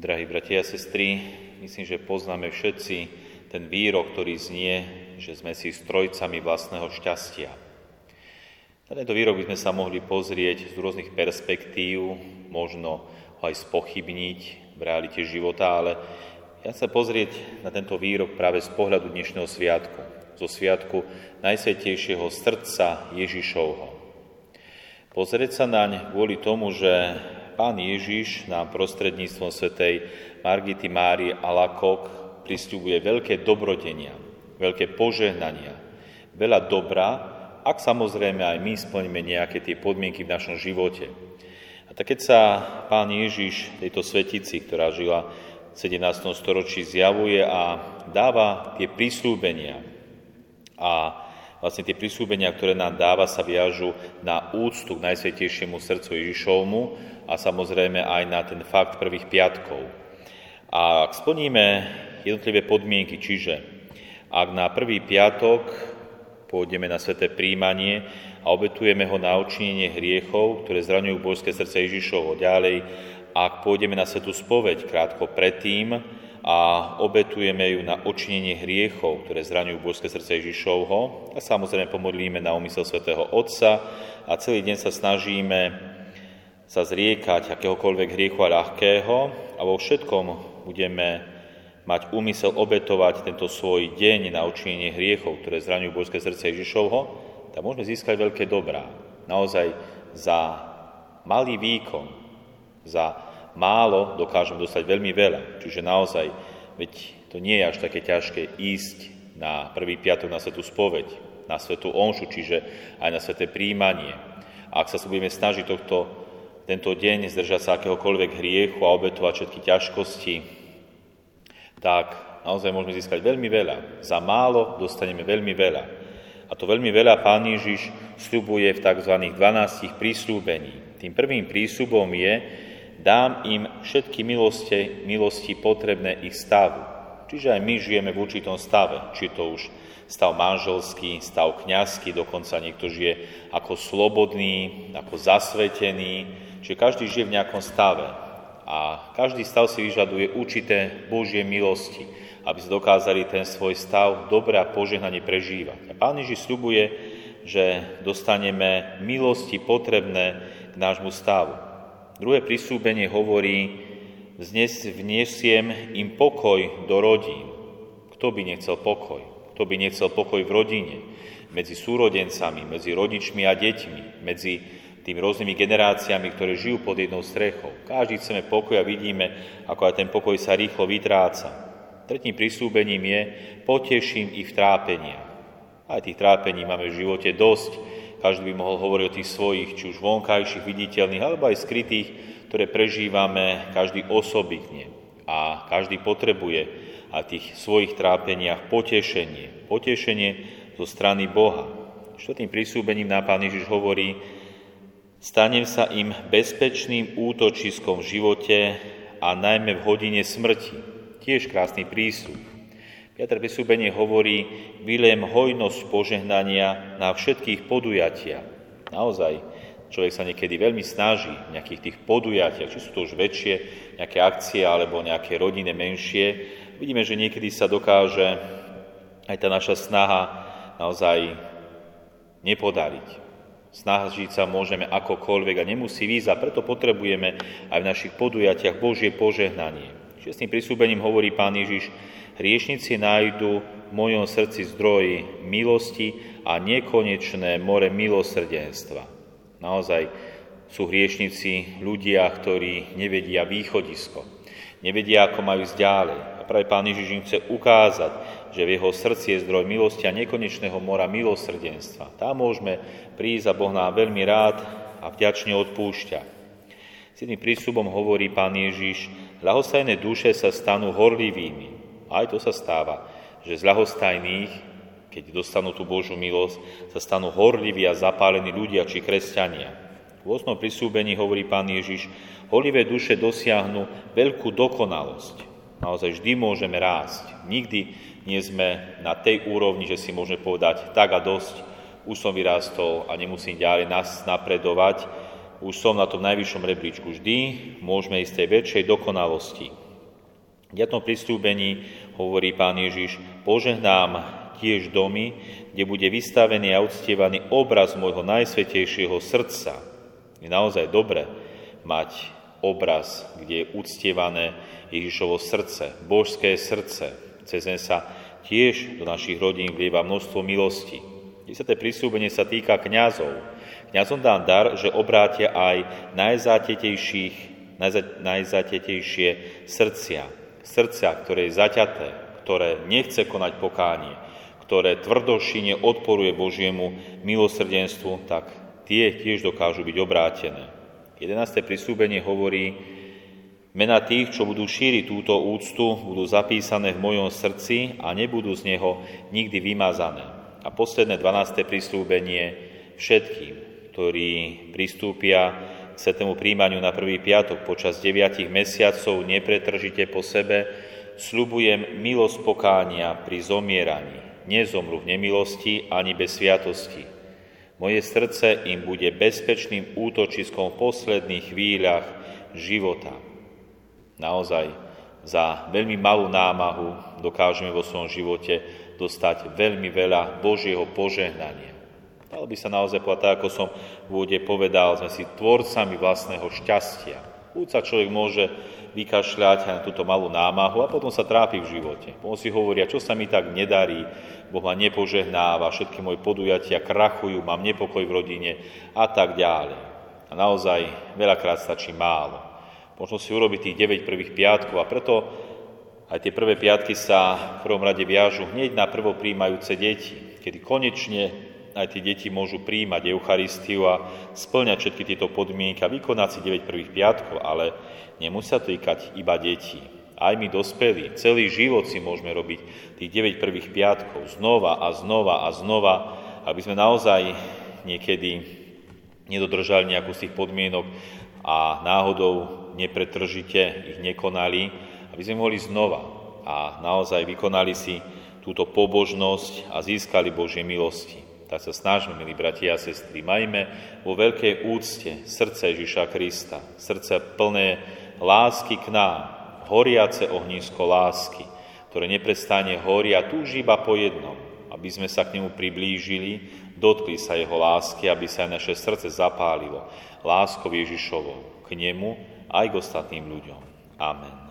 Drahí bratia a sestry, myslím, že poznáme všetci ten výrok, ktorý znie, že sme si strojcami vlastného šťastia. Na tento výrok by sme sa mohli pozrieť z rôznych perspektív, možno ho aj spochybniť v realite života, ale ja sa pozrieť na tento výrok práve z pohľadu dnešného sviatku, zo sviatku Najsvetejšieho srdca Ježišovho. Pozrieť sa naň kvôli tomu, že Pán Ježiš nám prostredníctvom svätej Margity Márie Alakok pristúbuje veľké dobrodenia, veľké požehnania, veľa dobra, ak samozrejme aj my splníme nejaké tie podmienky v našom živote. A tak keď sa pán Ježiš tejto svetici, ktorá žila v 17. storočí, zjavuje a dáva tie prísľúbenia a vlastne tie prísľúbenia, ktoré nám dáva, sa viažu na úctu k Najsvetejšiemu srdcu Ježišovmu a samozrejme aj na ten fakt prvých piatkov. A ak splníme jednotlivé podmienky, čiže ak na prvý piatok pôjdeme na sveté príjmanie a obetujeme ho na očinenie hriechov, ktoré zraňujú božské srdce Ježišovo. Ďalej, ak pôjdeme na svetú spoveď krátko predtým, a obetujeme ju na očinenie hriechov, ktoré zraňujú božské srdce Ježišovho. A samozrejme pomodlíme na úmysel svätého Otca a celý deň sa snažíme sa zriekať akéhokoľvek hriechu a ľahkého a vo všetkom budeme mať úmysel obetovať tento svoj deň na učinenie hriechov, ktoré zraňujú božské srdce Ježišovho, tak môžeme získať veľké dobrá. Naozaj za malý výkon, za málo dokážeme dostať veľmi veľa. Čiže naozaj, veď to nie je až také ťažké ísť na prvý piatok na svetú spoveď, na svetú onšu, čiže aj na sveté príjmanie. A ak sa budeme snažiť tohto, tento deň zdržať sa akéhokoľvek hriechu a obetovať všetky ťažkosti, tak naozaj môžeme získať veľmi veľa. Za málo dostaneme veľmi veľa. A to veľmi veľa Pán Ježiš sľubuje v tzv. 12 prísľúbení. Tým prvým prísľubom je, dám im všetky milosti, milosti potrebné ich stavu. Čiže aj my žijeme v určitom stave, či to už stav manželský, stav kňazský, dokonca niekto žije ako slobodný, ako zasvetený, čiže každý žije v nejakom stave. A každý stav si vyžaduje určité Božie milosti, aby sme dokázali ten svoj stav dobre a požehnanie prežívať. A Pán Ježiš sľubuje, že dostaneme milosti potrebné k nášmu stavu. Druhé prisúbenie hovorí, dnes vniesiem im pokoj do rodín. Kto by nechcel pokoj? Kto by nechcel pokoj v rodine? Medzi súrodencami, medzi rodičmi a deťmi, medzi tými rôznymi generáciami, ktoré žijú pod jednou strechou. Každý chceme pokoj a vidíme, ako aj ten pokoj sa rýchlo vytráca. Tretím prisúbením je, poteším ich trápenia. Aj tých trápení máme v živote dosť, každý by mohol hovoriť o tých svojich, či už vonkajších, viditeľných, alebo aj skrytých, ktoré prežívame každý osobitne. A každý potrebuje a tých svojich trápeniach potešenie. Potešenie zo strany Boha. Štvrtým prísúbením na Pán Ježiš hovorí, stanem sa im bezpečným útočiskom v živote a najmä v hodine smrti. Tiež krásny prísľub. Piatr Vysúbenie hovorí, vylem hojnosť požehnania na všetkých podujatia. Naozaj, človek sa niekedy veľmi snaží v nejakých tých podujatiach, či sú to už väčšie nejaké akcie alebo nejaké rodiny menšie. Vidíme, že niekedy sa dokáže aj tá naša snaha naozaj nepodariť. Snažiť sa môžeme akokoľvek a nemusí výjsť a preto potrebujeme aj v našich podujatiach Božie požehnanie. Šiestým prisúbením hovorí pán Ježiš, Hriešnici nájdu v mojom srdci zdroj milosti a nekonečné more milosrdenstva. Naozaj sú hriešnici ľudia, ktorí nevedia východisko, nevedia, ako majú ísť ďalej. A práve Pán Ježiš im chce ukázať, že v jeho srdci je zdroj milosti a nekonečného mora milosrdenstva. Tam môžeme prísť a Boh nám veľmi rád a vďačne odpúšťa. S jedným prísľubom hovorí Pán Ježiš, ľahostajné duše sa stanú horlivými, aj to sa stáva, že z ľahostajných, keď dostanú tú Božú milosť, sa stanú horliví a zapálení ľudia či kresťania. V 8. prisúbení hovorí pán Ježiš, holivé duše dosiahnu veľkú dokonalosť. Naozaj vždy môžeme rásť. Nikdy nie sme na tej úrovni, že si môžeme povedať tak a dosť, už som vyrástol a nemusím ďalej nás napredovať, už som na tom najvyššom rebríčku. Vždy môžeme ísť tej väčšej dokonalosti. V 5. pristúbení hovorí pán Ježiš, požehnám tiež domy, kde bude vystavený a uctievaný obraz môjho najsvetejšieho srdca. Je naozaj dobre mať obraz, kde je uctievané Ježišovo srdce, božské srdce. Cez sa tiež do našich rodín vlieva množstvo milostí. 10. prisúbenie sa týka kňazov. Kňazom dám dar, že obrátia aj najzátetejšie srdcia, srdcia, ktoré je zaťaté, ktoré nechce konať pokánie, ktoré tvrdošine odporuje Božiemu milosrdenstvu, tak tie tiež dokážu byť obrátené. 11. prisúbenie hovorí, mena tých, čo budú šíriť túto úctu, budú zapísané v mojom srdci a nebudú z neho nikdy vymazané. A posledné 12. prislúbenie všetkým, ktorí pristúpia svetému príjmaniu na prvý piatok počas deviatich mesiacov nepretržite po sebe, slubujem milosť pokánia pri zomieraní. Nezomru v nemilosti ani bez sviatosti. Moje srdce im bude bezpečným útočiskom v posledných chvíľach života. Naozaj, za veľmi malú námahu dokážeme vo svojom živote dostať veľmi veľa Božieho požehnania. Dalo by sa naozaj povedať, tak ako som v úvode povedal, sme si tvorcami vlastného šťastia. Buď sa človek môže vykašľať na túto malú námahu a potom sa trápi v živote. On si hovoria, čo sa mi tak nedarí, Boh ma nepožehnáva, všetky moje podujatia krachujú, mám nepokoj v rodine a tak ďalej. A naozaj veľakrát stačí málo. Možno si urobiť tých 9 prvých piatkov a preto aj tie prvé piatky sa v prvom rade viažu hneď na prvopríjmajúce deti, kedy konečne aj tie deti môžu príjmať Eucharistiu a splňať všetky tieto podmienky a vykonať si 9 prvých piatkov, ale nemusia to týkať iba deti. Aj my dospelí, celý život si môžeme robiť tých 9 prvých piatkov znova a znova a znova, aby sme naozaj niekedy nedodržali nejakú z tých podmienok a náhodou nepretržite ich nekonali, aby sme mohli znova a naozaj vykonali si túto pobožnosť a získali Božie milosti. Tak sa snažme, milí bratia a sestry, majme vo veľkej úcte srdce Ježiša Krista, srdce plné lásky k nám, horiace ohnisko lásky, ktoré neprestane horí a túži iba po jednom, aby sme sa k nemu priblížili, dotkli sa jeho lásky, aby sa aj naše srdce zapálilo láskou Ježišovou k nemu aj k ostatným ľuďom. Amen.